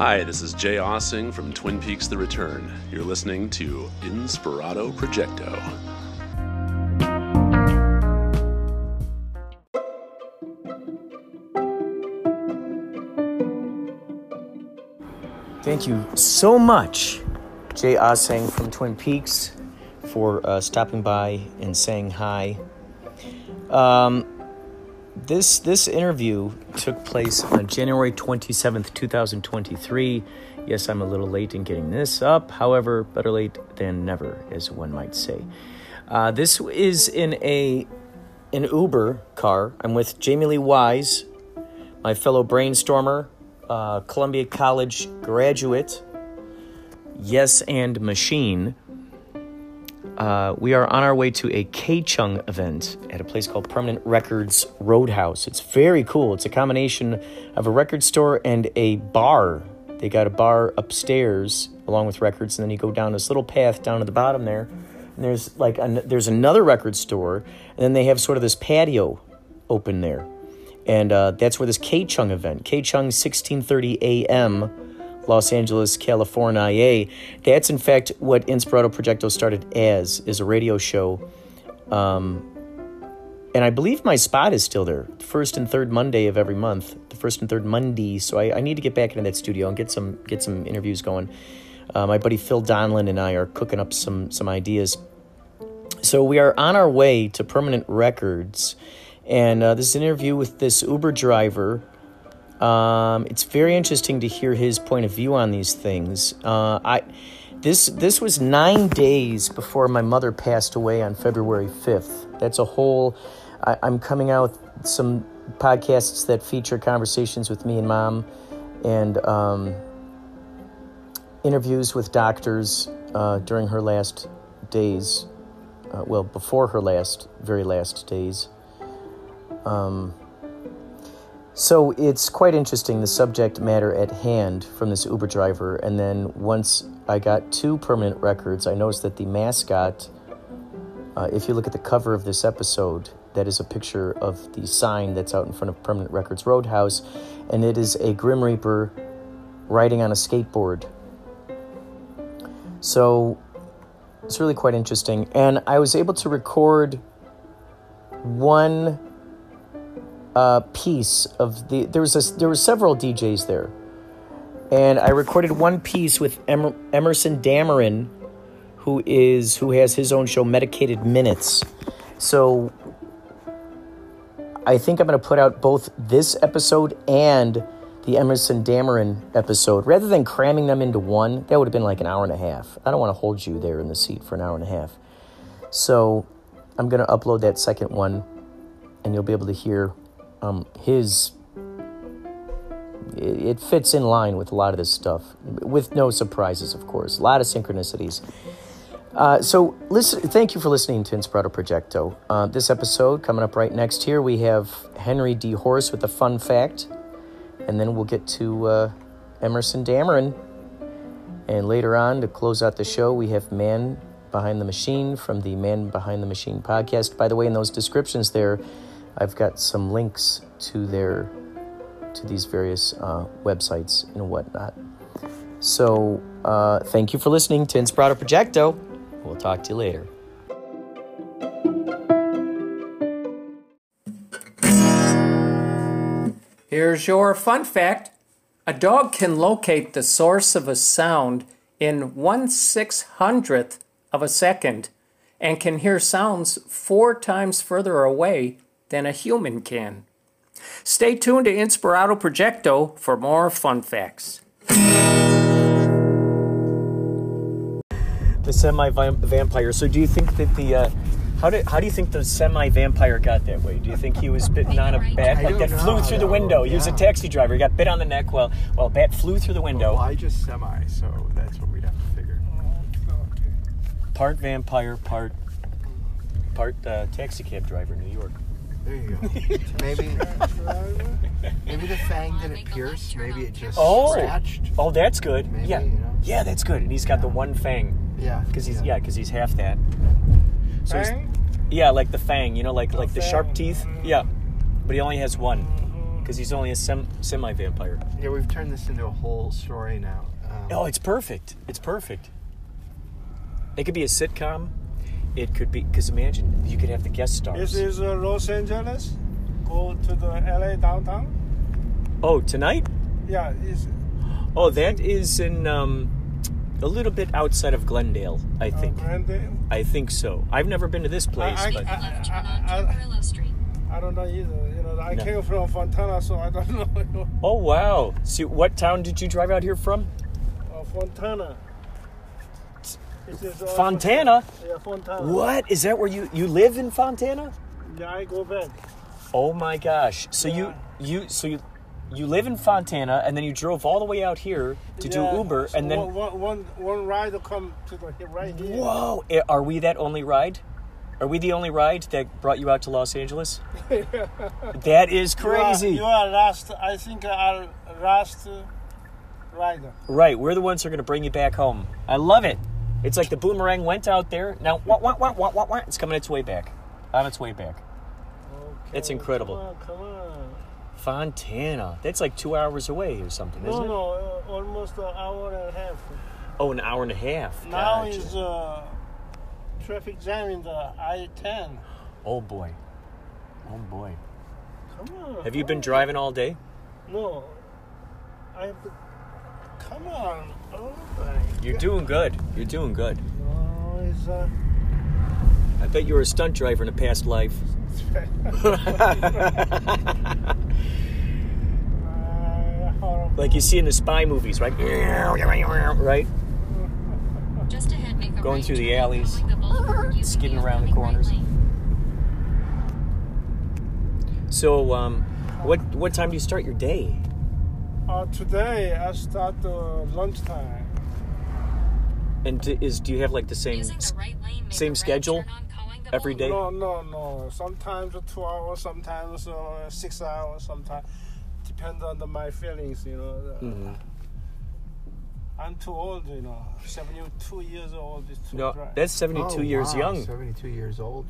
Hi, this is Jay Aaseng from Twin Peaks The Return. You're listening to Inspirado Projecto. Thank you so much, Jay Aaseng from Twin Peaks, for uh, stopping by and saying hi. Um, this this interview took place on January 27th, 2023. Yes, I'm a little late in getting this up. However, better late than never, as one might say. Uh, this is in a an Uber car. I'm with Jaimie Lee Wise, my fellow brainstormer, uh, Columbia College graduate, yes and machine. Uh, we are on our way to a KCHUNG event at a place called Permanent Records Roadhouse. It's very cool. It's a combination of a record store and a bar. They got a bar upstairs along with records, and then you go down this little path down to the bottom there. And there's like an, there's another record store, and then they have sort of this patio open there, and uh, that's where this KCHUNG event, KCHUNG 1630 a.m. Los Angeles, California. That's in fact what Inspirado Projecto started as, is a radio show. Um, and I believe my spot is still there, first and third Monday of every month, the first and third Monday. So I, I need to get back into that studio and get some get some interviews going. Uh, my buddy Phil Donlin and I are cooking up some some ideas. So we are on our way to Permanent Records, and uh, this is an interview with this Uber driver um, it's very interesting to hear his point of view on these things. Uh, I this this was nine days before my mother passed away on February fifth. That's a whole. I, am coming out with some podcasts that feature conversations with me and mom, and um, interviews with doctors uh, during her last days. Uh, well, before her last, very last days. Um, so it's quite interesting the subject matter at hand from this Uber driver. And then once I got two permanent records, I noticed that the mascot, uh, if you look at the cover of this episode, that is a picture of the sign that's out in front of Permanent Records Roadhouse, and it is a Grim Reaper riding on a skateboard. So it's really quite interesting. And I was able to record one uh, piece of the there was a, there were several DJs there, and I recorded one piece with Emer, Emerson Dameron, who is who has his own show, Medicated Minutes. So I think I'm going to put out both this episode and the Emerson Dameron episode rather than cramming them into one. That would have been like an hour and a half. I don't want to hold you there in the seat for an hour and a half. So I'm going to upload that second one, and you'll be able to hear um, his it fits in line with a lot of this stuff, with no surprises, of course. A lot of synchronicities. Uh, so, listen. Thank you for listening to Inspirado Projecto. Uh, this episode coming up right next here, we have Henry D. Horse with a fun fact, and then we'll get to uh, Emerson Dameron. And later on, to close out the show, we have Man Behind the Machine from the Man Behind the Machine podcast. By the way, in those descriptions there, I've got some links to their to these various uh, websites and whatnot. So uh, thank you for listening to Inspirado Projecto. We'll talk to you later. Here's your fun fact. A dog can locate the source of a sound in one six hundredth of a second and can hear sounds four times further away than a human can. Stay tuned to Inspirado Projecto for more fun facts. The semi vampire. So, do you think that the uh, how did how do you think the semi vampire got that way? Do you think he was bitten on a bat like that flew through the window? He was a taxi driver. He got bit on the neck Well, well, bat flew through the window. Well, I just semi, so that's what we'd have to figure. Part vampire, part part uh, taxi cab driver, New York. There you go. maybe maybe the fang didn't pierce. Maybe it just Oh, scratched. oh, that's good. Maybe, yeah, you know. yeah, that's good. And he's got the one fang Yeah. because he's yeah because he's half that. So he's- Fang? yeah, like the fang, you know, like like the sharp fang. teeth. Yeah, but he only has one because he's only a sem- semi vampire. Yeah, we've turned this into a whole story now. Um, Oh, it's perfect. It's perfect. It could be a sitcom. It could be because imagine you could have the guest stars. This is uh, Los Angeles. Go to the LA downtown. oh, tonight? Yeah, it's Oh, that is in um, a little bit outside of Glendale, I uh, think. Glendale. I think so. I've never been to this place, I- but Left turn on I- I- Street. I don't know either. You know, I No. came from Fontana, so I don't know. oh wow. See, what town did you drive out here from? uh, Fontana. Is almost- Fontana. Yeah, Fontana. What is that? Where you you live in Fontana? Yeah, I go back. Oh my gosh! So you you so you you live in Fontana, and then you drove all the way out here to Yeah, do Uber, so and then one, one, one, ride will come to the right here. whoa! eh, Are we that only ride? Are we the only ride that brought you out to Los Angeles? that is You are- crazy. You are, last. I think our last uh, rider. Right, we're the ones who are going to bring you back home. I love it. It's like the boomerang went out there. Now, wah, wah, wah, wah, wah, wah, it's coming its way back. On its way back. Okay, It's incredible. Come on, come on. Fontana. That's like two hours away or something, isn't No, it? no, uh, almost an hour and a half. Oh, an hour and a half. Now Gotcha. is uh, traffic jam in the I-10. Oh boy. Oh boy. Come on. Have you been driving all day? No. I have to. Come on. Oh my. You're doing good. You're doing good. No, uh. I bet you were a stunt driver in a past life. uh. Like you see in the spy movies, right? Right? Just ahead, make a Going right through the alleys, following the boulevard using skidding around the oncoming right corners. So, um, what what time do you start your day? Uh, today I start uh, lunchtime. And d- is do you have like the same the right lane, same schedule the every day? No, no, no. Sometimes two hours, sometimes uh, six hours, sometimes depends on the, my feelings, you know. Mhm. I'm too old, you know. 72 years old is too No, dry. that's 72 Oh, years wow, young. 72 years old.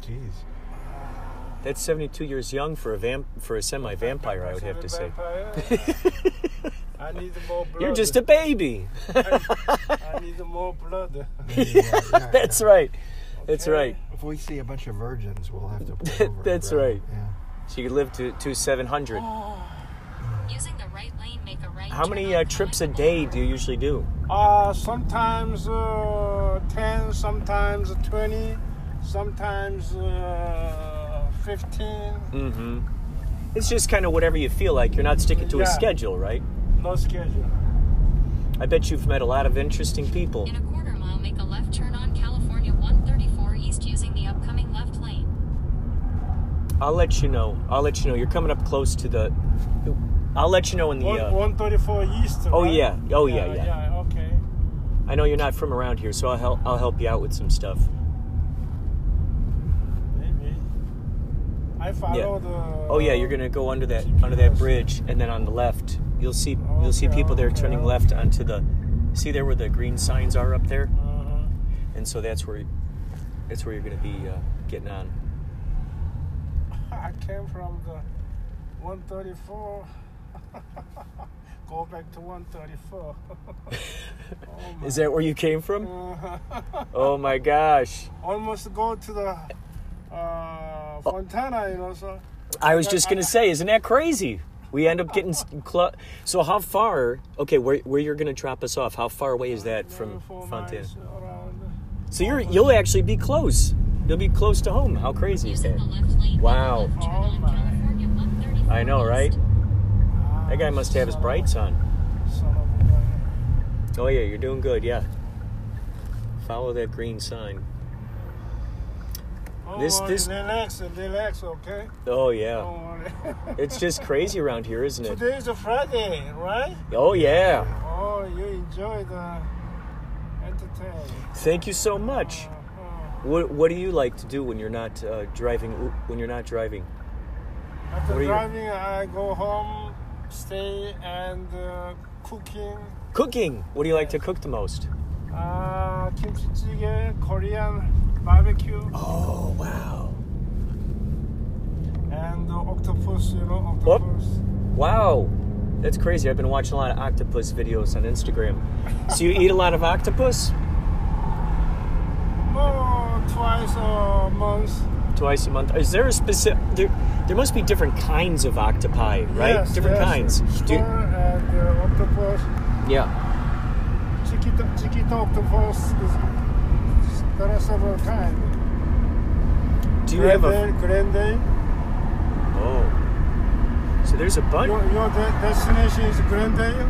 Jeez. That's 72 years young for a vamp for a semi vampire, I would have to say. I need more blood. You're just a baby. I need more blood. yeah, That's right. That's right. If we see a bunch of virgins, we'll have to. over That's grab right. them. So you could live to, to 700. Using the right lane, make a right How many uh, trips a day do you usually do? Uh, sometimes uh, 10, sometimes 20, sometimes uh, 15. Mm-hmm. It's just kind of whatever you feel like. You're not sticking to a schedule, right? No schedule. I bet you've met a lot of interesting people. In a quarter mile, make a left turn on California 134 East using the upcoming left lane. I'll let you know. I'll let you know. You're coming up close to the. I'll let you know in the. Uh, 134 East. Oh, right? yeah. Oh, yeah, yeah. Yeah, okay. I know you're not from around here, so I'll help. I'll help you out with some stuff. I follow the. Oh yeah, you're gonna go under that under that bridge, and then on the left, you'll see you'll see Okay, people there okay. turning left onto the. See there where the green signs are up there, Uh-huh. and so that's where, that's where you're gonna be uh, getting on. I came from the 134. Go back to 134. oh my. Is that where you came from? Uh-huh. Oh my gosh! Almost go to the uh, Fontana, you know. So I was just gonna say, isn't that crazy? We end up getting close. So how far? Okay, where where you're gonna drop us off? How far away is that from Fontana? So you're you'll actually be close. You'll be close to home. How crazy is that? the left lane, Wow. make a left turn on my. California 134 I know, right? That guy must have his brights on. Son of a gun. Oh yeah, you're doing good. Yeah. Follow that green sign. Don't This- worry, this- relax, relax, okay? Oh yeah. It's just crazy around here, isn't it? Today is a Friday, right? Oh yeah. Oh, you enjoy the entertainment. Thank you so much. Uh-huh. What What do you like to do when you're not uh, driving? When you're not driving? After are you- driving, I go home, stay, and uh, cooking. Cooking. What do you like to cook the most? Uh, kimchi jjigae, Korean barbecue, Oh wow. and octopus, you know, octopus. Wow, that's crazy. I've been watching a lot of octopus videos on Instagram. So you eat a lot of octopus? Oh, twice a month. Twice a month. Is there a specific? There, there must be different kinds of octopi, right? Yes, different yes. kinds. Do you- and uh, octopus. yeah. Chiquita, chiquita octopus is, there are several kinds. Do you have a? Grande, grande. Oh. So there's a bunch. Your, your de- destination is Glendale?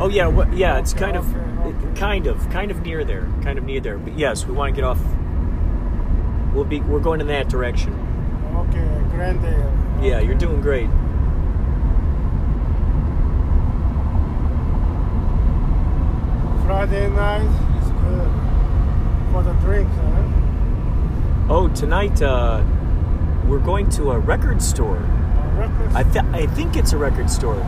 Oh yeah, what, yeah. It's Okay, kind of, okay, okay. kind of, kind of near there, kind of near there. But yes, we want to get off. We'll be. We're going in that direction. Okay, Glendale. Yeah, you're doing great. Friday night is good for the drink, huh? Oh, tonight uh, we're going to a record store. Uh, records? I, th- I think it's a record store.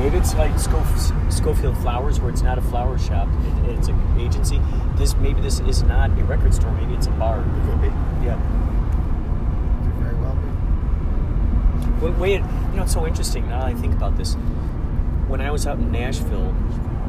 Maybe it's like Scof- Schofield Flowers, where it's not a flower shop. It, it's an agency. This maybe this is not a record store. Maybe it's a bar. Could be. Yeah. Could very well be. Wait, wait, you know, it's so interesting now that I think about this. When I was out in Nashville,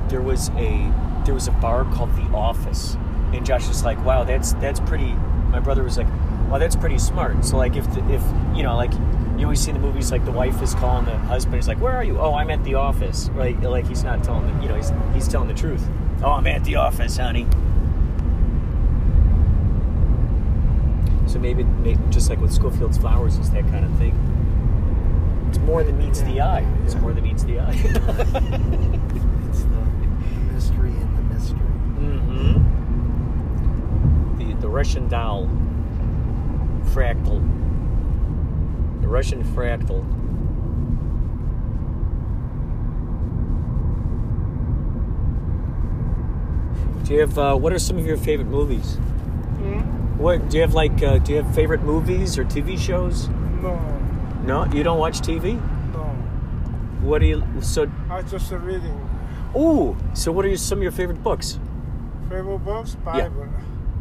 there was a there was a bar called The Office, and Josh was like, "Wow, that's that's pretty." My brother was like, "Wow, that's pretty smart." So like, if the, if you know, like you always see in the movies, like the wife is calling the husband, he's like, "Where are you?" "Oh, I'm at the office." Right? Like he's not telling the, you know, he's he's telling the truth. "Oh, I'm at the office, honey." So maybe, maybe just like with Schofield's Flowers is that kind of thing. It's more than meets the eye. It's more than meets the eye. It's the, the mystery in the mystery. mm-hmm. The the Russian doll. Fractal. The Russian fractal. Do you have uh, what are some of your favorite movies? Hmm? What do you have like? Uh, do you have favorite movies or TV shows? No, No, you don't watch TV. no. What do you? So, I just reading. ooh. So, what are your, some of your favorite books? Favorite books? Bible.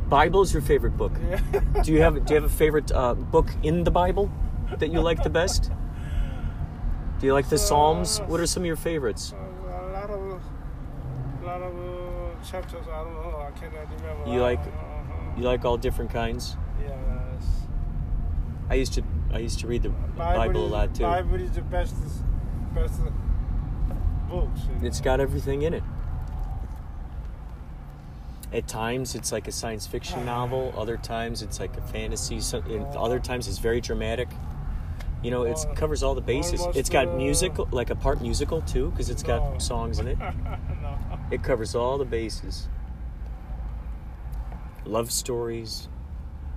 Bible is your favorite book. Yeah. Do you have Do you have a favorite uh, book in the Bible that you like the best? Do you like the Psalms? What are some of your favorites? a lot of, lot of uh, chapters. I don't know. I cannot remember. You like- Uh-huh. You like all different kinds. Yes. I used to I used to read the Bible, a is- lot too. Bible is the best, best books. It's got everything in it. At times, it's like a science fiction novel. Other times, it's like a fantasy. So, other times, it's very dramatic. You know, it covers all the bases. It's got uh, musical, like a part musical too, because it's got songs in it. It covers all the bases. Love stories.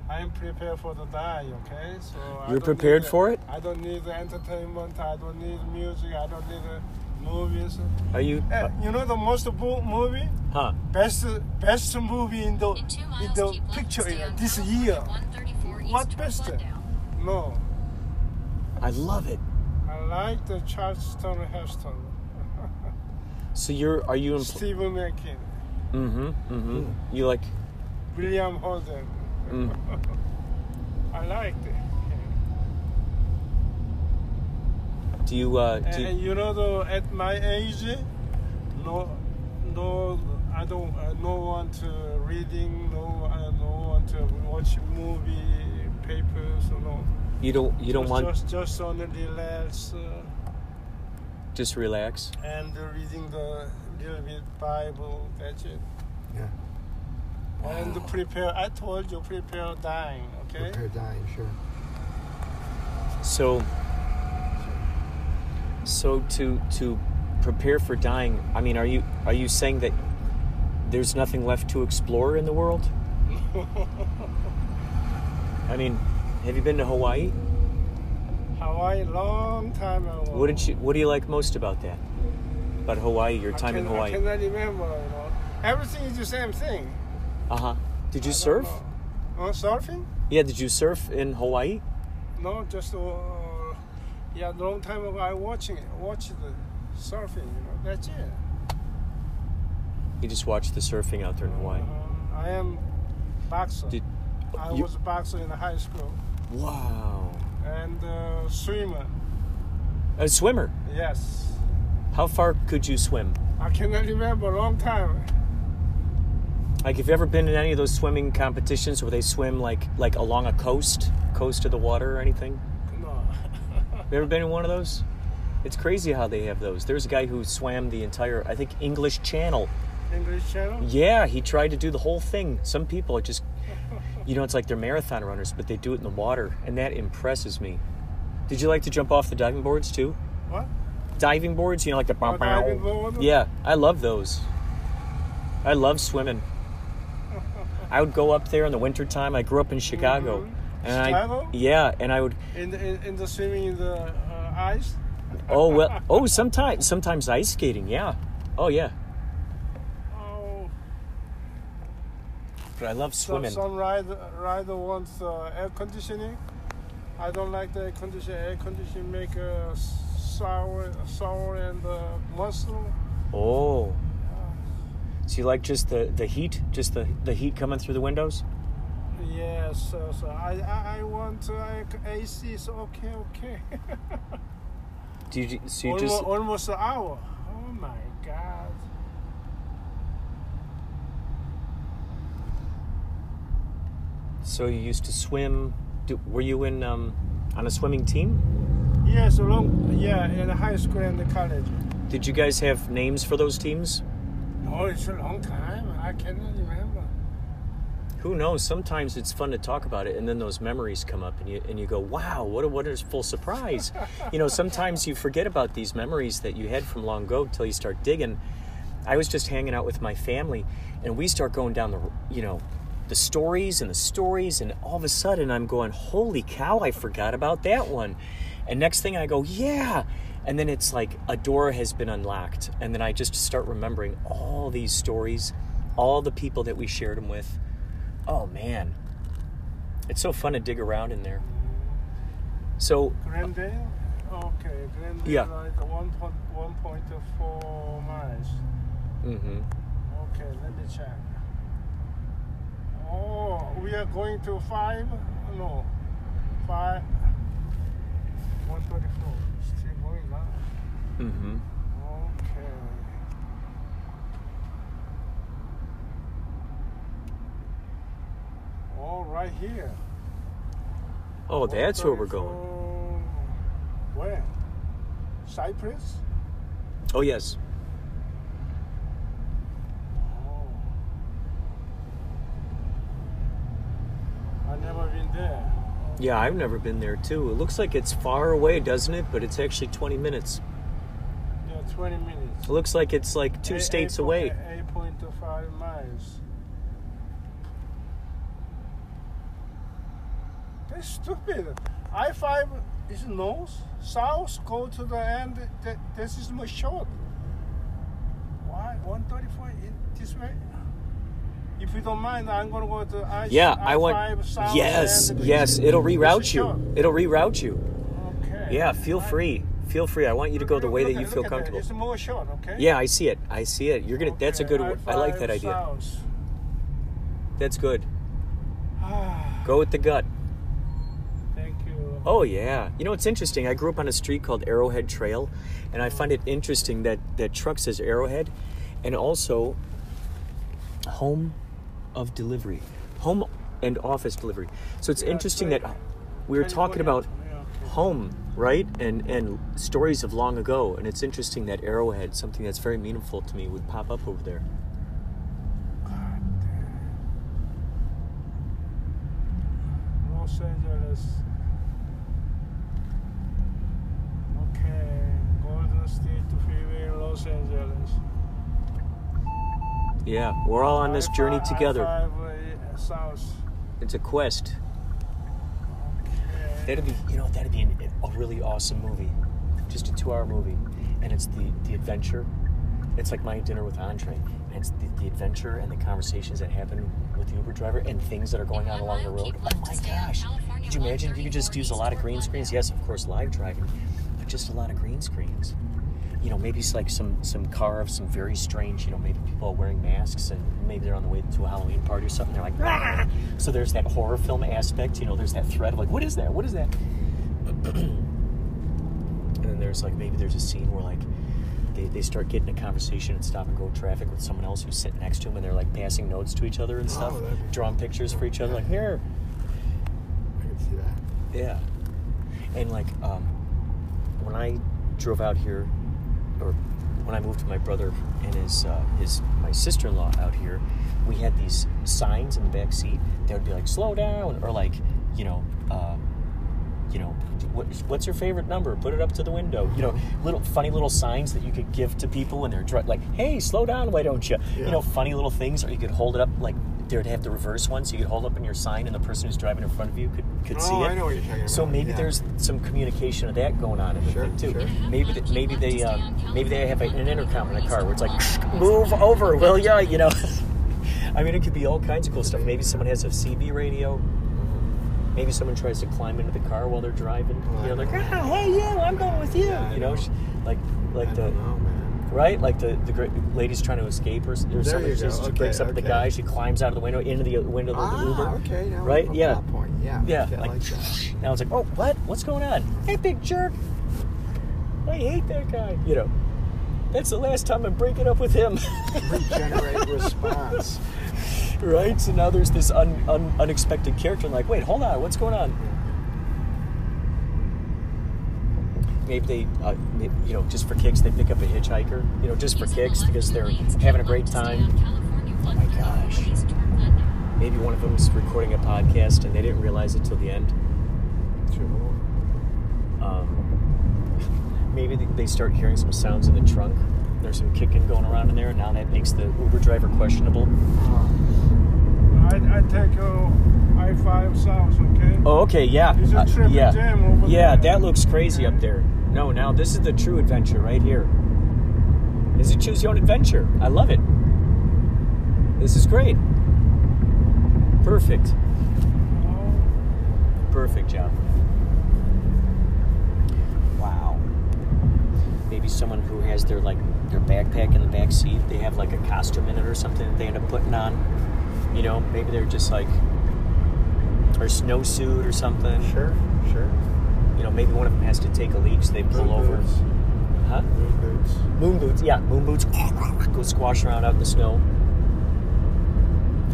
I am prepared for the die. Okay, so You're prepared need- for it? I don't need the entertainment. I don't need music. I don't need the movies. Are you? Uh, you know the most bo- movie, huh? best best movie in the In two in the picture and stay on this year. 134 east What toward best? Glendale. No, I love it. I like the Charleston Heston, So you're? Are you? In, Stephen Mackin, mm-hmm. Mm-hmm. You like? William Holden. Mm. I liked it. Do you? Uh, do And, you, you know, the, at my age, no, no, I don't, uh, no one to reading, no, I uh, no one to watch movie, papers, or no. you don't? You don't just, want? just, just on the relax uh, Just relax. and reading the little bit Bible. That's it. Yeah. And prepare. I told you, prepare dying. Okay. Prepare dying, sure. So, so to to prepare for dying. I mean, are you are you saying that there's nothing left to explore in the world? I mean, have you been to Hawaii? Hawaii, long time ago. What did you What do you like most about that? About Hawaii, your time in Hawaii. I cannot remember. You know, everything is the same thing. Uh huh. Did you I surf? know. Uh, surfing? Yeah. Did you surf in Hawaii? No, just uh, yeah, long time ago I watching it, watched the surfing. You know, that's it. You just watched the surfing out there in Hawaii. Um, I am boxer. Did I you- was a boxer in high school, wow. and uh, swimmer. A swimmer. Yes. How far could you swim? I cannot remember a long time. Like, have you ever been in any of those swimming competitions where they swim like like along a coast, coast of the water or anything? You ever been in one of those? It's crazy how they have those. There's a guy who swam the entire, I think, English Channel. English channel? Yeah, he tried to do the whole thing. Some people are just, you know, it's like they're marathon runners, but they do it in the water, and that impresses me. Did you like to jump off the diving boards too? What? Diving boards, you know, like the Oh, diving board? Yeah, I love those. I love swimming. I would go up there in the wintertime. I grew up in Chicago. Mhm. And? I yeah, and I would In the, in, in the swimming in the uh, ice? oh well oh sometimes sometimes ice skating, yeah. Oh yeah. Oh, But I love swimming. some rider, rider wants uh, air conditioning. I don't like the air conditioning. Air conditioning make a sour, sour and uh, muscle. Oh. So you like just the, the heat, just the, the heat coming through the windows? Yes, so, so I, I, I want uh, AC. So okay, okay. Do you so you almost, just almost an hour. Oh my god. so you used to swim? Do, were you in um, on a swimming team? Yes, a long. Yeah, in the high school and the college. Did you guys have names for those teams? No, it's a long time. I cannot remember. Who knows? Sometimes it's fun to talk about it, and then those memories come up, and you and you go, "Wow, what a wonderful surprise!" you know, sometimes you forget about these memories that you had from long ago till you start digging. I was just hanging out with my family, and we start going down the, you know, the stories and the stories, and all of a sudden I'm going, "Holy cow! I forgot about that one." And next thing I go, "Yeah." And then it's like a door has been unlocked, and then I just start remembering all these stories, all the people that we shared them with. Oh man, it's so fun to dig around in there. So, Glendale? Okay, Glendale Yeah. is one point one point four miles. hmm Okay, let me check. Oh, we are going to five? No, five. One thirty-four. Still going now. hmm Okay. Oh, right here. oh, that's where we're going. 134 Where? Cypress? Oh yes, Oh. I've never been there. yeah, I've never been there too. It looks like it's far away, doesn't it? But it's actually 20 minutes. Yeah, 20 minutes. It looks like it's like two Eight- states po- away. 8.5 miles. That's stupid. I 5 is north, south, go to the end. That, this is more short. Why? 134 in this way? If you don't mind, I'm going to go to I, Yeah, I I5 want. south. Yes, yes, it'll reroute short. you. It'll reroute you. Okay. Yeah, feel I- free. Feel free. I want you to go the way that you feel comfortable. It's more short, okay? Yeah, I see it. I see it. You're gonna. That's a Okay, good. I like that idea. south. That's good. Go with the gut. Oh yeah. You know it's interesting. I grew up on a street called Arrowhead Trail, and I find it interesting that that truck says Arrowhead, and also home of delivery, home and office delivery. So it's Yeah, interesting right. that we were talking about Yeah, home, right, and and stories of long ago, and it's interesting that Arrowhead, something that's very meaningful to me, would pop up over there. Los Angeles. Okay, Golden State Freeway, Los Angeles. Yeah, we're all on this I-fi- journey together. I-5, uh, south. It's a quest. Okay. That'd be, you know, that'd be an, a really awesome movie, just a two-hour movie, and it's the the adventure. It's like my dinner with Andre, and it's the, the adventure and the conversations that happen with the Uber driver and things that are going on along the road. Oh my gosh! Could you imagine if you could just use a lot of green screens? Yes, of course, live driving, but just a lot of green screens. You know, maybe it's like some some car of some very strange. You know, maybe people are wearing masks and maybe they're on the way to a Halloween party or something. They're like, "Rah!" so there's that horror film aspect. You know, there's that threat of like, what is that? What is that? And then there's like maybe there's a scene where like they, they start getting a conversation and stop and go traffic with someone else who's sitting next to them and they're like passing notes to each other and stuff, Oh, drawing pictures for each other. Like here, I can see that. yeah. And like um, when I drove out here, or when I moved with my brother and his uh, his my sister in law out here, we had these signs in the back seat that would be like "slow down" or like you know. Uh, you know, what, what's your favorite number? Put it up to the window. You know, little funny little signs that you could give to people when they're dri- like, "Hey, slow down, why don't you?" You know, funny little things, or you could hold it up like they'd have the reverse one, so you could hold up in your sign, and the person who's driving in front of you could could see Oh, it. I know what you're talking So about, maybe yeah. there's some communication of that going on in the Sure, thing too. sure. Maybe th- maybe they uh, maybe they have an intercom in the car where it's like, "Move over, will ya?" You know. I mean, it could be all kinds of cool stuff. Maybe someone has a CB radio. Maybe someone tries to climb into the car while they're driving. Well, you know, I like, ah, hey, you, I'm going with you. Yeah, you know, know. like like I the know, man. Right, like the the great lady's trying to escape or, or something. She, Okay, breaks up with the guy. She climbs out of the window into the window of the Ah, Uber. okay. Now Right? Yeah. That point. Yeah. Yeah, okay, like, like now it's like, oh, what? What's going on? Hey, big jerk! I hate that guy. You know, that's the last time I'm breaking up with him. Regenerate response. right? So now there's this un, un, unexpected character. I'm like, wait, hold on, what's going on? Maybe they, uh, you know, just for kicks, they pick up a hitchhiker. You know, just for kicks because they're having a great time. Oh my gosh. Maybe one of them's recording a podcast and they didn't realize it till the end. True. Um, maybe they- they start hearing some sounds in the trunk. There's some kicking going around in there, and now that makes the Uber driver questionable. I, I take uh, I five south. Okay. Oh, okay, yeah, There's a Uh, yeah, jam over yeah. there. That looks crazy up there. No, now this is the true adventure right here. This is choose your own adventure. I love it. This is great. Perfect. Perfect job. Wow. Maybe someone who has their like their backpack in the back seat, they have like a costume in it or something that they end up putting on. You know, maybe they're just like or snowsuit or something. Sure. Sure. You know, maybe one of them has to take a leak, so they pull Moon over. boots. Huh? Moon boots. Moon boots, yeah, moon boots. Go squash around out in the snow.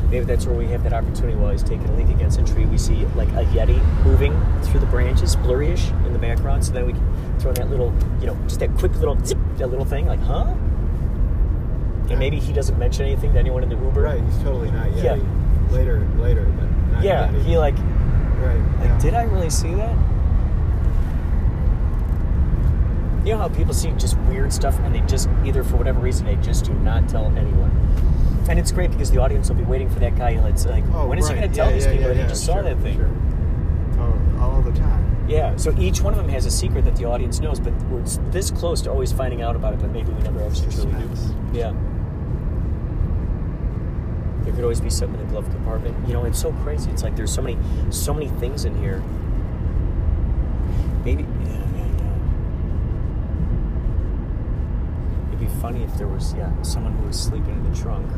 Maybe that's where we have that opportunity while he's taking a leak against a tree. We see like a yeti moving through the branches, blurryish in the background. So then we can throw in that little, you know, just that quick little zip, that little thing, like, huh? And maybe he doesn't mention anything to anyone in the Uber. Right. He's totally not yet. Yeah. Later. Later, but not Yeah, Yeti. he like, Right. like, yeah. did I really see that? You know how people see just weird stuff and they just either for whatever reason they just do not tell anyone. And it's great because the audience will be waiting for that guy. And it's like, Oh, when is he going to tell Yeah, these yeah, people yeah, that he just sure, saw that thing? Sure. Oh, all the time. Yeah. So each one of them has a secret that the audience knows, but we're this close to always finding out about it, but maybe we never actually truly do. Yeah. There could always be something in the glove compartment. You know, it's so crazy. It's like there's so many, so many things in here. Maybe, yeah, yeah, yeah. It'd be funny if there was, yeah, someone who was sleeping in the trunk.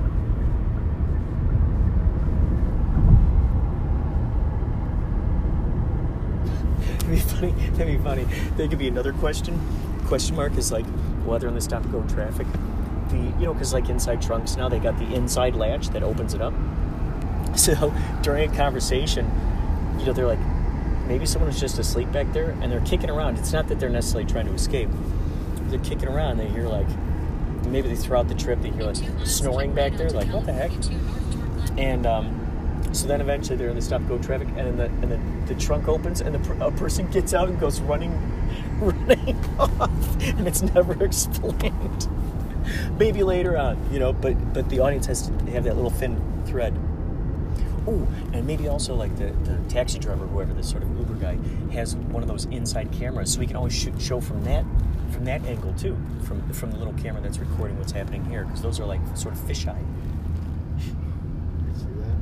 That'd be funny. That'd be funny. There could be another question. Question mark is like whether on the stop go traffic. The you know because like inside trunks now they got the inside latch that opens it up. So during a conversation, you know they're like maybe someone was just asleep back there and they're kicking around. It's not that they're necessarily trying to escape. They're kicking around. They hear like maybe throughout the trip they hear like snoring back there. Like what the heck? And um, so then eventually they're in the stop go traffic, and then the and then the trunk opens, and the a person gets out and goes running, running off, and it's never explained. Maybe later on, you know, but but the audience has to have that little thin thread. Oh, and maybe also like the, the taxi driver, whoever this sort of Uber guy, has one of those inside cameras, so we can always shoot, show from that from that angle too, from from the little camera that's recording what's happening here, because those are like sort of fisheye. See that?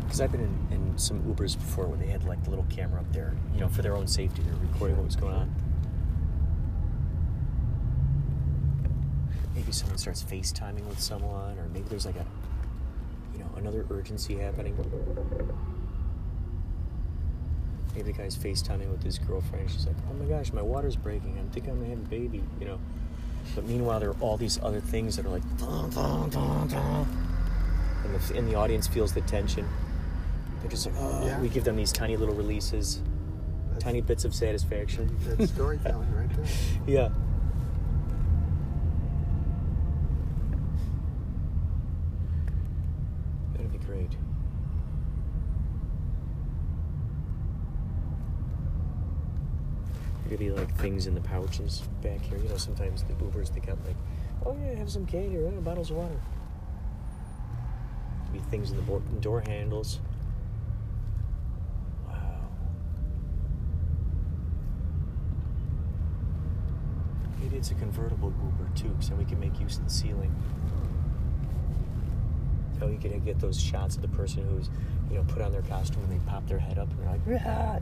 Because I've been in, in some Ubers before where they had like the little camera up there, you know, for their own safety. They're recording what was going on. Maybe someone starts FaceTiming with someone, or maybe there's like a, you know, another urgency happening. Maybe the guy's FaceTiming with his girlfriend. She's like, "Oh my gosh, my water's breaking. I think I'm gonna have a baby." You know. But meanwhile, there are all these other things that are like, dun, dun, dun, dun. and the and the audience feels the tension. They're just like, oh, Yeah. we give them these tiny little releases, tiny bits of satisfaction. That's storytelling right there. Yeah. That'd be great. Be like things in the pouches back here. You know, sometimes the Ubers they got like, oh yeah, I have some candy or uh, bottles of water. Could be things in the door handles. Wow. Maybe it's a convertible Uber too, so we can make use of the ceiling. How you can get those shots of the person who's, you know, put on their costume and they pop their head up and they're like,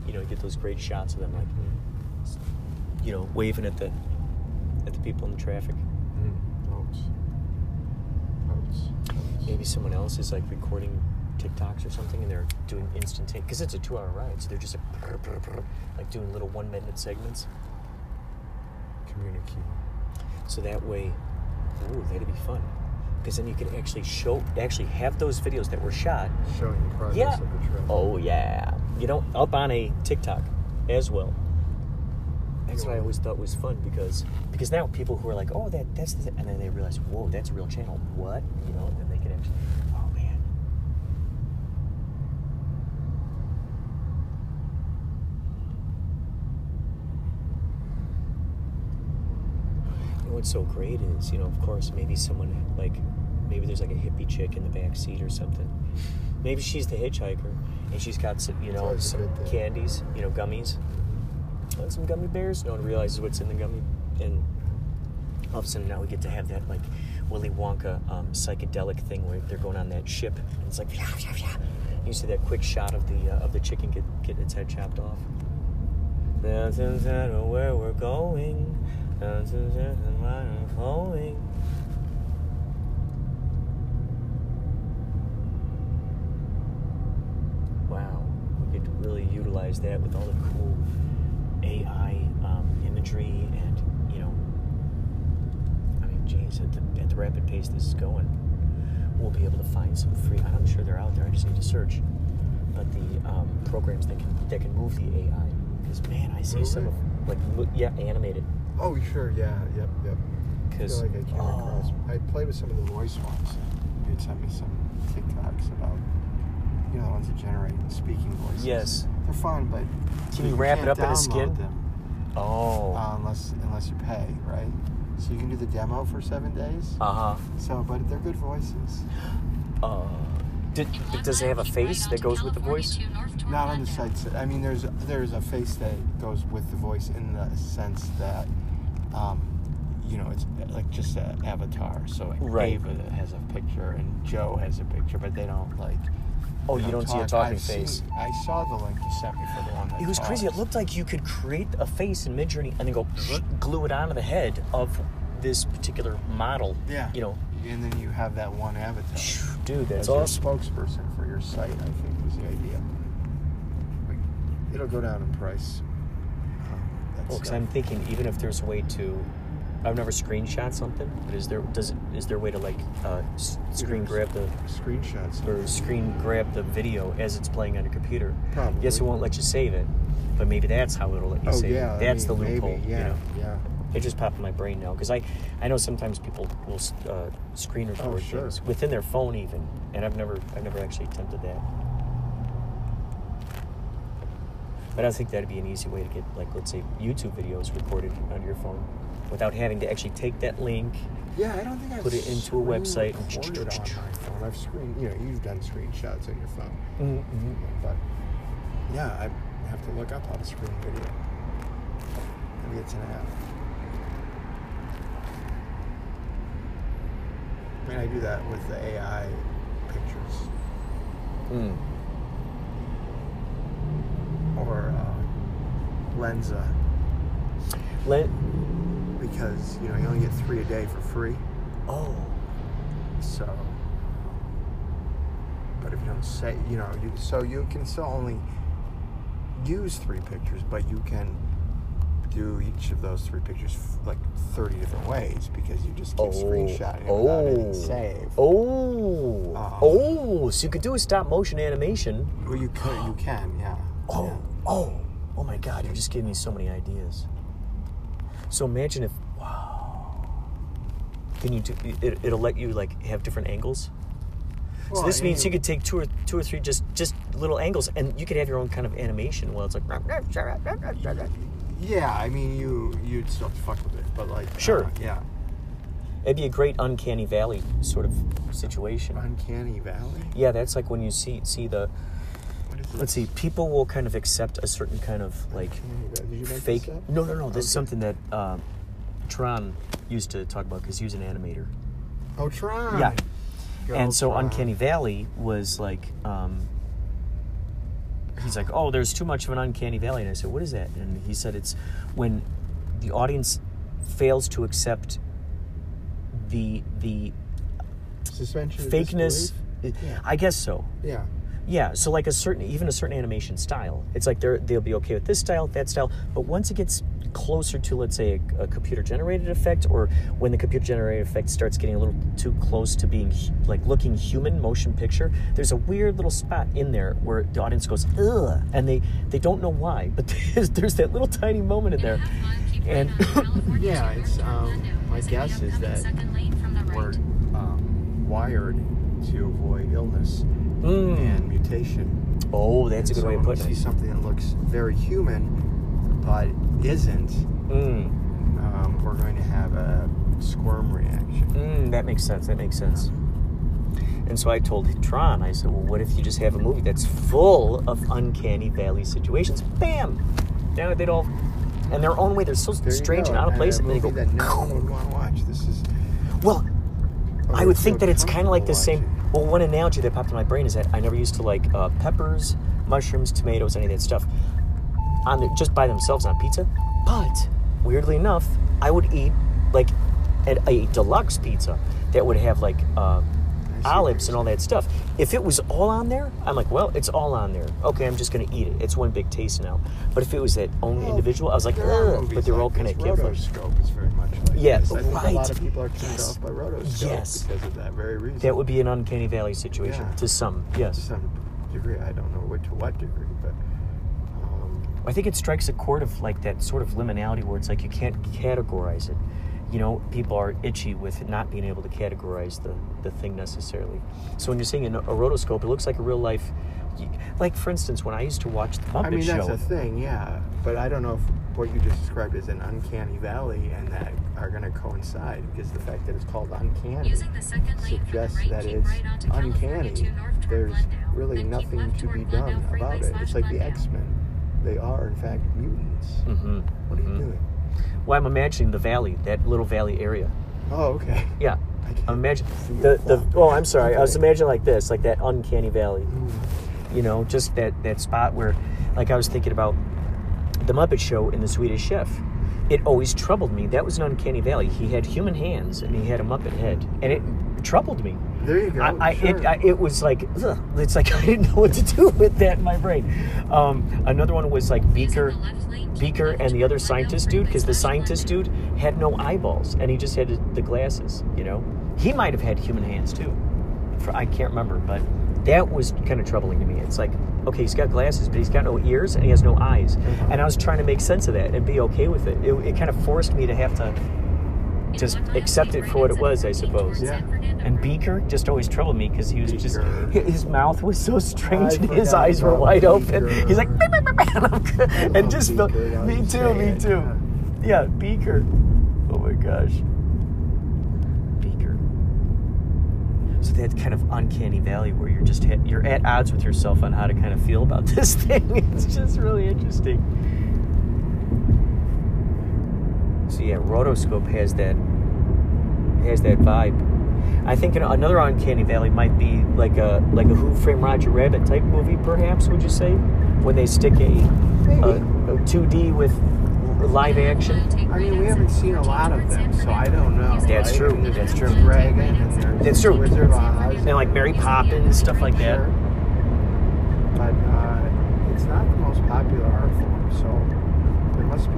you know, get those great shots of them like, you know, waving at the at the people in the traffic. Mm-hmm. Oh, Boats. Boats. Oh, oh, Maybe someone else is like recording TikToks or something and they're doing instant take because it's a two-hour ride, so they're just like, brr, brr, brr, like doing little one-minute segments. Communicate. So that way, ooh, that'd be fun. Because then you could actually show, actually have those videos that were shot. Showing the progress Yeah. of the trip. Oh yeah. You know, up on a TikTok as well. That's what I always thought was fun because because now people who are like, oh, that that's the, and then they realize, whoa, that's a real channel. What? You know, and then they can actually, oh man. You what's so great is, you know, of course, maybe someone like, maybe there's like a hippie chick in the back seat or something. Maybe she's the hitchhiker and she's got some, you know, some candies, you know, gummies. Some gummy bears. No one realizes what's in the gummy, and all of a sudden now we get to have that like Willy Wonka um, psychedelic thing where they're going on that ship, and it's like, yeah, yeah, yeah. You see that quick shot of the uh, of the chicken get get its head chopped off. Doesn't matter where we're going. Matter where we're going. Wow, we could really utilize that with all the cool AI um, imagery and you know, I mean, geez, at the, at the rapid pace this is going, we'll be able to find some free. I'm sure they're out there. I just need to search. But the um, programs that can that can move the AI, because man, I see Move some of like yeah, animated. Oh, sure. Yeah. Yep. Yep. I Because feel like I across. I played with some of the voice ones. You had sent me some TikToks about, you know, the ones that generate speaking voices. Yes. They're fun, but Can you wrap it can't up in a skin? Them, oh, uh, unless unless you pay, right? So you can do the demo for seven days. uh huh. So, but they're good voices. Uh, did, does it have a face that goes with the voice? Not on the sites. I mean, there's there's a face that goes with the voice in the sense that, um, you know, it's like just an avatar. So like Right. Ava has a picture and Joe has a picture, but they don't like. Oh, you don't see a talking I've face. seen- I saw the link you sent me for the one. That It was crazy. It looked like you could create a face in Midjourney and then go glue it onto the head of this particular model. Yeah. You know, And then you have that one avatar. dude, that's as your awesome. spokesperson for your site, I think was the idea. Like, it'll go down in price. Um, Well, because. I'm thinking, even if there's a way to, I've never screenshot something, but is there does it is there a way to like uh, screen grab the screenshots. or screen grab the video as it's playing on your computer? Probably. Yes, it won't let you save it, but maybe that's how it'll let you Oh save yeah, it. That's I the loophole. Maybe, yeah, You know? yeah. It just popped in my brain now because I, I know sometimes people will uh, screen record Oh, sure. things within their phone even, and I've never I've never actually attempted that. But I think that'd be an easy way to get like let's say YouTube videos recorded on your phone without having to actually take that link. Yeah, I don't think I've Put it into a website and recorded on my phone. I've screen, you know, you've done screenshots on your phone, Mm-hmm. but yeah, I have to look up how to screen video. Maybe it's an app. I mean, I do that with the AI pictures Mm. or uh, Lensa because you know you only get three a day for free. oh So, but if you don't say, you know, you, so you can still only use three pictures, but you can do each of those three pictures f- like 30 different ways because you just keep screenshotting it without hitting save. Oh. Um, oh. So you could do a stop motion animation. Well, you can, you can, yeah. Oh. yeah. Oh. Oh my God! You just gave me so many ideas. So imagine if. Can you do? It, it'll let you like have different angles. So Well, this means mean- you could take two or two or three just just little angles, and you could have your own kind of animation. Well, it's like. Yeah, I mean, you you'd still have to fuck with it, but like, Sure. uh, yeah. It'd be a great uncanny valley sort of situation. Uncanny Valley. Yeah, that's like when you see see the. Let's see. People will kind of accept a certain kind of like Uncanny Valley. Did you make fake. No, no, no. This is something that uh, Tron used to talk about because he was an animator. Oh, Tron. Yeah. Good and so. Uncanny Valley was like, um, he's like, oh, there's too much of an Uncanny Valley. And I said, what is that? And he said, it's when the audience fails to accept the the suspension fakeness. Yeah. I guess so. Yeah. Yeah, so like a certain, even a certain animation style. It's like they're they'll be okay with this style, that style, but once it gets closer to, let's say, a, a computer generated effect, or when the computer generated effect starts getting a little too close to being like looking human motion picture, there's a weird little spot in there where the audience goes ugh, and they they don't know why, but there's, there's that little tiny moment in there, and Yeah, it's, um, my guess is that We're um, wired to avoid illness Mm. and mutation. oh, that's a good so way of when we putting see something that looks very human but isn't, Mm. um, we're going to have a squirm reaction. Mm, that makes sense. That makes sense. And so I told Tron, I said, well, what if you just have a movie that's full of uncanny valley situations? Bam! Now they'd all, in their own way, they're so There strange and out of place, and they go, that no one would want to watch. This is. well, I would think so that it's kind of like the same. Well, one analogy that popped in my brain is that I never used to like uh, peppers, mushrooms, tomatoes, any of that stuff on the, just by themselves on pizza. But weirdly enough, I would eat like a, a deluxe pizza that would have like uh, olives and all that stuff. If it was all on there, I'm like, well, it's all on there. Okay, I'm just gonna eat it. It's one big taste now. But if it was that own individual, I was like, Ugh, but they were all like kind of this. careful. Rotoscope is very much like Yeah, this. I right. a lot of people are turned Yes. off by rotoscope Yes. because of that very reason. That would be an uncanny valley situation Yeah. to some. Yes. to some degree. I don't know what to what degree, but I think it strikes a chord of like that sort of liminality where it's like you can't categorize it. You know, people are itchy with not being able to categorize the, the thing necessarily. So when you're seeing a, a rotoscope, it looks like a real life. Like for instance, when I used to watch the Muppet I mean that's Show, a thing, yeah. But I don't know if what you just described is an uncanny valley and that are going to coincide because the fact that it's called uncanny Using the second lane from the suggests right, that keep it's right onto California uncanny. to north toward There's Glendale. really nothing to be done Freeway about it. It's like the X Men. They are in fact mutants. hmm What are you doing? well, I'm imagining the valley, that little valley area. Oh, okay. Yeah, I can't I'm imagining see the the. Oh, I'm sorry. I was imagining like this, like that uncanny valley. Mm. you know just that that spot where like i was thinking about the muppet show in the swedish chef it always troubled me that was an uncanny valley he had human hands and he had a muppet head and it troubled me There you go. I, I, sure. it, I, it was like ugh, it's like I didn't know what to do with that in my brain. Um, another one was like Beaker, Using the left lane, keep Beaker, and the other scientist dude, because the scientist dude had no eyeballs and he just had the glasses. You know, he might have had human hands too. For, I can't remember, but that was kind of troubling to me. It's like, okay, he's got glasses, but he's got no ears and he has no eyes, and I was trying to make sense of that and be okay with it. It, it kind of forced me to have to just accept it for what it was, I suppose. Yeah. And Beaker just always troubled me because he was just his mouth was so strange and his eyes were about wide open. He's like, and just Beaker, me too, me too. Yeah, Beaker. Oh my gosh, Beaker. So that kind of uncanny valley where you're just hit, you're at odds with yourself on how to kind of feel about this thing. It's just really interesting. So yeah, Rotoscope has that has that vibe. I think another uncanny valley might be like a like a Who Framed Roger Rabbit type movie, perhaps. Would you say when they stick a a 2D with live action? I mean, we haven't seen a lot of them, so I don't know. That's right? true, there's that's true. Dragon and there's That's true. Wizard of Oz. And like Mary Poppins, stuff like that. Sure. But uh, it's not the most popular art form, So there must be.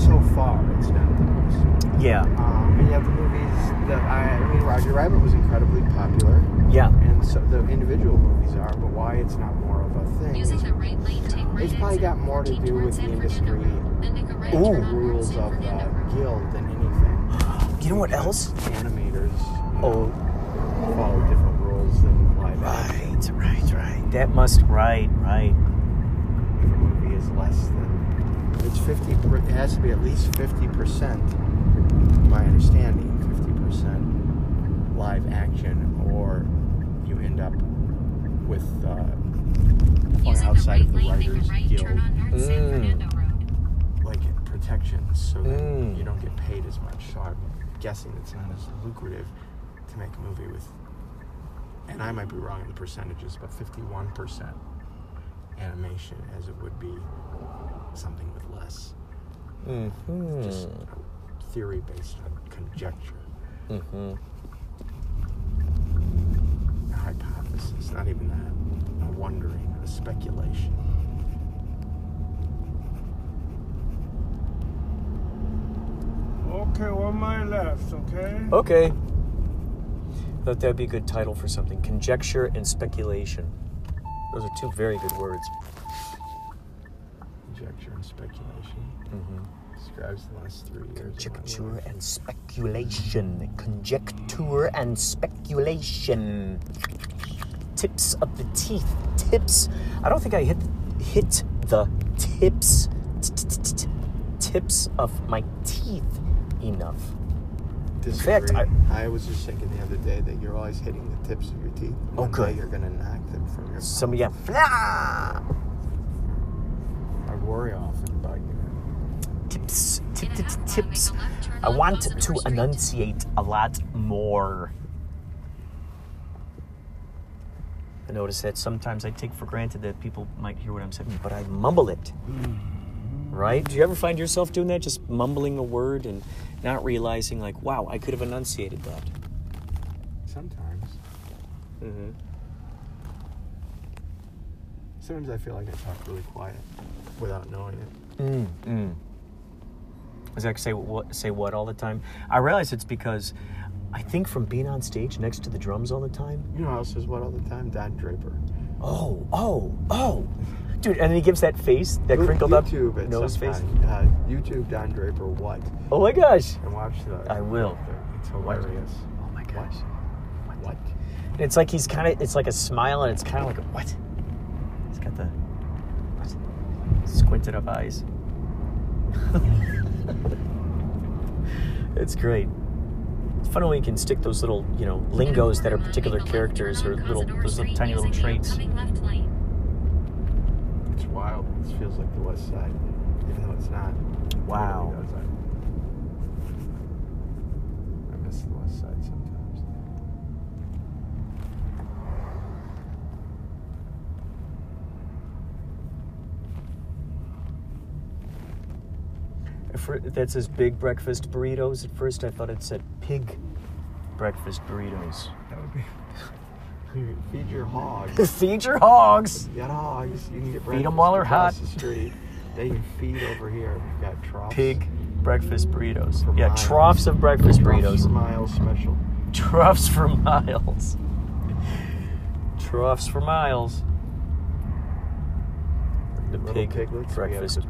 So far, it's not the most. Yeah. Um, and you have the movies that I, I mean, Roger Rabbit was incredibly popular, Yeah. and so the individual movies are. But why it's not more thing? Using is the right lane, take right It's probably got more to do with the industry Fernando Road. Then make a right Ooh. rules of Fernando the guild than anything. You know what else? Animators you Oh. follow different rules than live action. Right, right, right. That must right, right. If a movie is less than it's fifty, it has to be at least fifty percent. My understanding, fifty percent live action, or you end up with uh, or Using the outside right of the lane, writers right guild. turn on North San Mm. Fernando Road. like protections so that Mm. you don't get paid as much. So I'm guessing it's not as lucrative to make a movie with, and I might be wrong in the percentages, but 51% animation as it would be something with less. Mm-hmm. Just theory based on conjecture, Mm-hmm. a hypothesis, not even that, a wondering, a speculation. Okay, one mile left, okay? Okay. Thought that'd be a good title for something. Conjecture and speculation. Those are two very good words. Conjecture and speculation Mm-hmm. describes the last three years. Conjecture and speculation. Conjecture and speculation. Tips of the teeth. Tips. I don't think I hit hit the tips tips of my teeth enough. Disagree. fact, I, was just thinking the other day that you're always hitting the tips of your teeth. Oh, One good. Day you're gonna knock them from your. Some mouth. yeah. Flah! I worry often about you. Tips. Tip, In a tip, half mile, tips. make a left turn I want to enunciate a lot more. I notice that sometimes I take for granted that people might hear what I'm saying, but I mumble it. Right? Do you ever find yourself doing that? Just mumbling a word and not realizing, like, wow, I could have enunciated that. Sometimes. Mm-hmm. Sometimes I feel like I talk really quiet without knowing it. Mm, mm. Is that say what say what all the time? I realize it's because I think from being on stage next to the drums all the time. You know else says what all the time? Don Draper. Oh, oh, oh, dude! And then he gives that face, that crinkled up YouTube at nose face. Uh, YouTube Don Draper. What? Oh my gosh! And watch the. I will. It's hilarious. Oh my gosh! What? What? It's like he's kind of, it's like a smile, and it's kind of like a what? He's got the what? Squinted up eyes. it's great. It's fun when we can stick those little, you know, lingos that are particular characters or little, those little tiny little traits. It's wild. This feels like the West Side, even though it's not. It Wow. really does. I, I miss the West Side sometimes. Fir- That says big breakfast burritos. At first, I thought it said pig breakfast burritos. That would be. Feed your hogs. Feed your hogs. You got hogs. You can get Feed 'em breakfast while they're hot. The street. They can feed over here. We've got troughs. Pig breakfast burritos. For Yeah, miles. troughs of breakfast Troughs burritos. for miles special. Troughs for miles. Troughs for miles. The pig piglets. breakfast.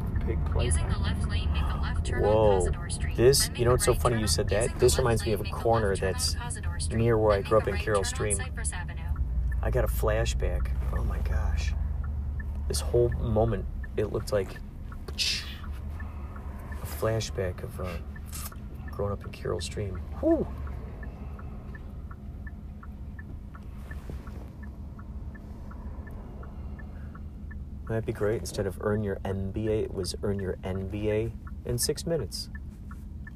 We have Using the left lane, make a left turn Whoa. This, you know what's so right funny turn you said that? using This reminds me of a corner that's near where I grew up a in right Carol Stream. I got a flashback. Oh my gosh. This whole moment, it looked like a flashback of uh, growing up in Carol Stream. Whew. That'd be great. Instead of earn your MBA, it was earn your NBA in six minutes.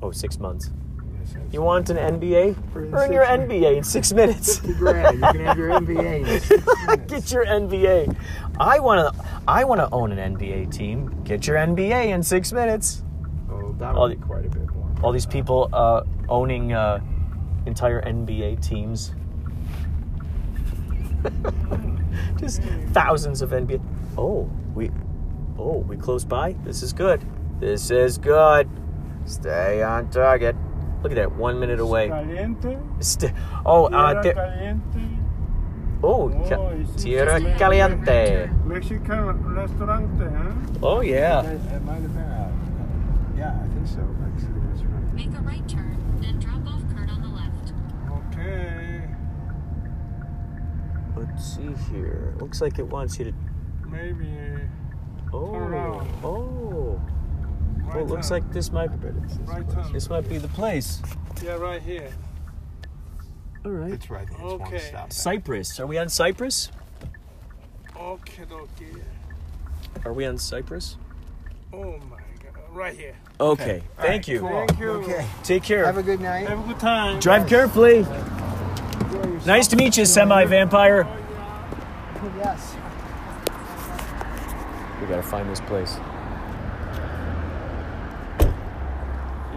Oh, six months. You want an NBA? Earn your six NBA in six minutes. 50 grand. You can have your in. Get your NBA. I want to. I want to own an NBA team. Get your NBA in six minutes. Oh, that All would be quite a bit more. All these people uh, owning uh, entire NBA teams. Just thousands of NBA. Oh, we. Oh, we close by. This is good. This is good. Stay on target. Look at that. One minute away. Caliente. St- oh, uh, Tierra Caliente. oh, Oh, ca- it's- Tierra Caliente. Mexican restaurant, huh? Oh yeah. It might have been. Yeah, I think so. Mexican restaurant. Make a right turn, then drop off Kurt on the left. Okay. Let's see here. Looks like it wants you to. Maybe. Oh. around. Oh. Right Well, it looks turn. like this might. Right. This might be the place. Yeah, right here. All right. It's right there. It's Okay. stop. Cypress. Are we on Cypress? Okay, okay. Are we on Cypress? Oh my god. Right here. Okay. Thank you. Thank you. Okay. Take care. Have a good night. Have a good time. Drive carefully. Nice to meet you, semi vampire. Yes. We gotta find this place. Yeah,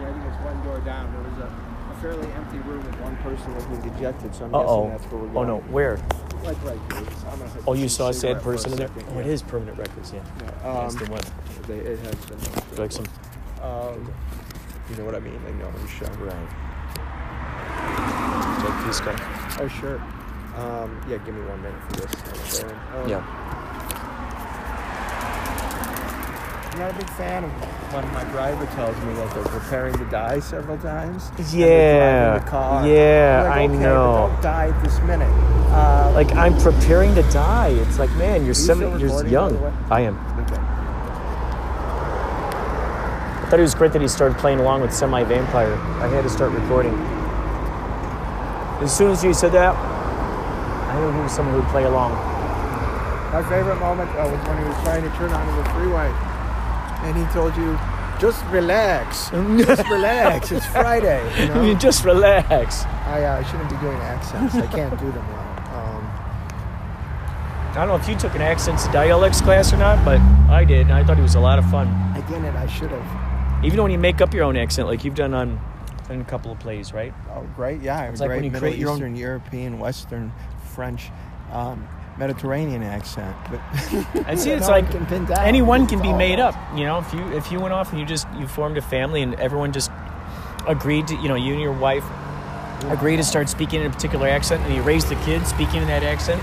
I think it's one door down. There was a, a fairly empty room with one person looking dejected, so I'm Uh guessing oh. that's where we're going. Oh no, where? Like right here. It's- I'm gonna hit Oh, you saw a sad cigarette for a person in there? second, Oh, it yeah. is permanent records, yeah. Yeah, That's um, the one. They, it has been. Would you like some? Um, you know what I mean? Like no one show. Right. Would you like this guy? Oh sure. Um, yeah, give me one minute for this. Um, Yeah. I'm not a big fan of when my driver tells me that they're preparing to die several times. Yeah, the car. yeah, I'm like, I okay, but know. don't die at this minute. Uh, Like I'm preparing to die. It's like, man, you're still seven years young. by the way? I am. okay. I thought it was great that he started playing along with Semi Vampire. I had to start recording. As soon as you said that, I knew he was someone who would play along. My favorite moment uh, was when he was trying to turn onto the freeway, and he told you, "Just relax, just relax. It's Friday." You know? You just relax. I uh, shouldn't be doing accents. I can't do them well. Um, I don't know if you took an accents dialects class or not, but I did, and I thought it was a lot of fun. I didn't. I should have. Even when you make up your own accent, like you've done on, on a couple of plays, right? Oh, great! Yeah, I It's like great when you Middle create your own- Eastern, European, Western, French, um, Mediterranean accent. But And see, it's no like can anyone can be made up. You know, if you if you went off and you just you formed a family and everyone just agreed to, you know, you and your wife agreed to start speaking in a particular accent, and you raised the kids speaking in that accent.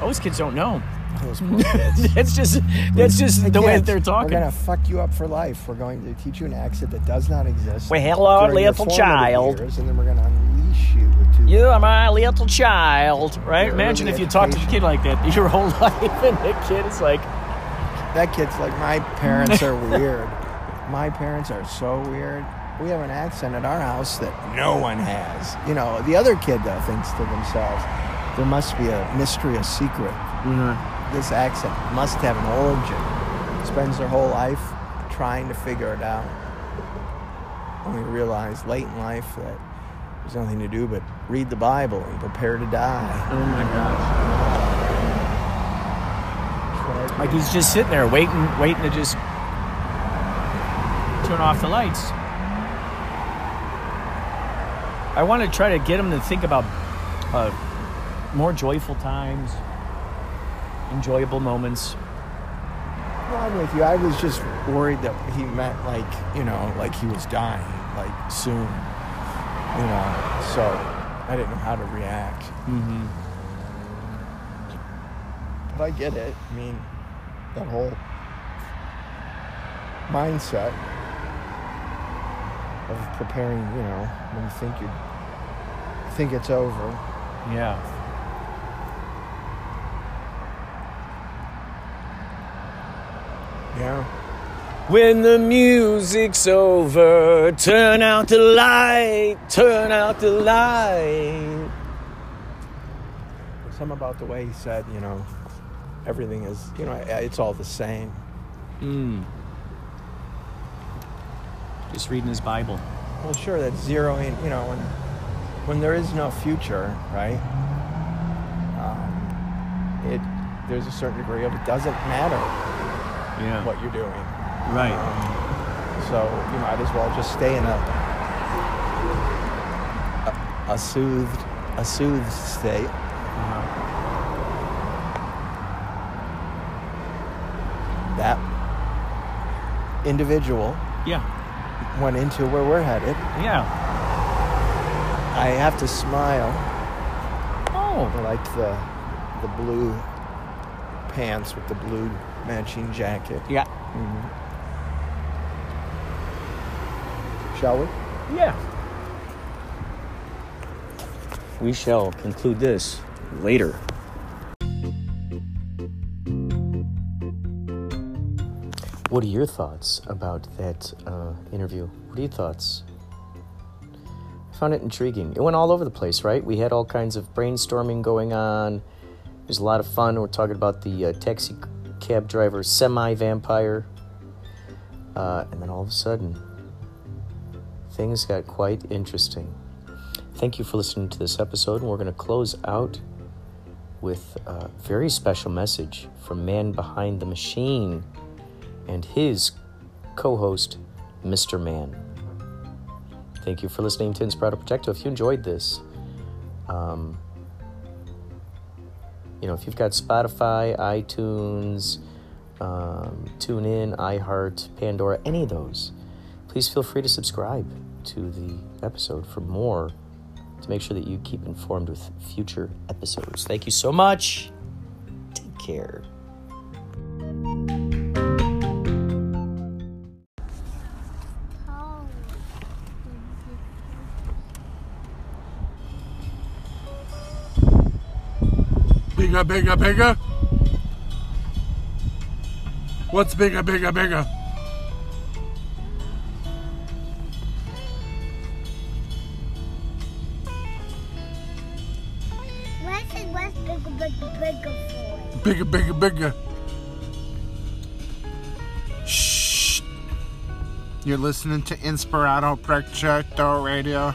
Those kids don't know. Those that's just that's just the way kids, they're talking. We're gonna fuck you up for life. We're going to teach you an accent that does not exist. Well, hello, little child. years, and then we're gonna unleash you with two. You are my little child, right? Your Imagine if you talked to the kid like that your whole life, and the kid is like, That kid's like, my parents are weird. My parents are so weird. We have an accent at our house that no one has. You know, the other kid though thinks to themselves, there must be a mystery, a secret. Mm-hmm. This accent must have an origin. Spends their whole life trying to figure it out. Only realize late in life that there's nothing to do but read the Bible and prepare to die. oh my gosh. Like he's just sitting there waiting, waiting to just turn off the lights. I want to try to get him to think about uh, more joyful times, enjoyable moments. Well, I'm with you. I was just worried that he meant like, you know, like he was dying, like soon. You know, so I didn't know how to react. Mm-hmm. But I get it. I mean, that whole mindset of preparing, you know, when you think you think it's over. Yeah. Yeah. When the music's over, turn out the light, turn out the light. Something about the way he said, you know, everything is, you know, it's all the same. Mm. Just reading his Bible. Well, sure, that's zeroing, you know, when, when there is no future, right? Um, it there's a certain degree of it doesn't matter Yeah. what you're doing. Right. Um, so you might as well just stay in a a, a soothed a soothed state. That individual Yeah. went into where we're headed, Yeah. I have to smile. Oh. I like the the blue pants with the blue matching jacket. Yeah. Shall we? Yeah. We shall conclude this later. What are your thoughts about that uh, interview? What are your thoughts? I found it intriguing. It went all over the place, right? We had all kinds of brainstorming going on. It was a lot of fun. We're talking about the uh, taxi cab driver semi vampire. Uh, and then all of a sudden, things got quite interesting. Thank you for listening to this episode, and we're going to close out with a very special message from Man Behind the Machine and his co host, Mr. Man. Thank you for listening to Inspirado Projecto. If you enjoyed this, um, you know, if you've got Spotify, iTunes, um, TuneIn, iHeart, Pandora, any of those, please feel free to subscribe to the episode for more to make sure that you keep informed with future episodes. Thank you so much. Take care. Bigger, bigger, bigger. What's bigger, bigger, bigger? What's it what's bigger, bigger, bigger for? Bigger, bigger, bigger. Shh. You're listening to Inspirado Projecto Radio.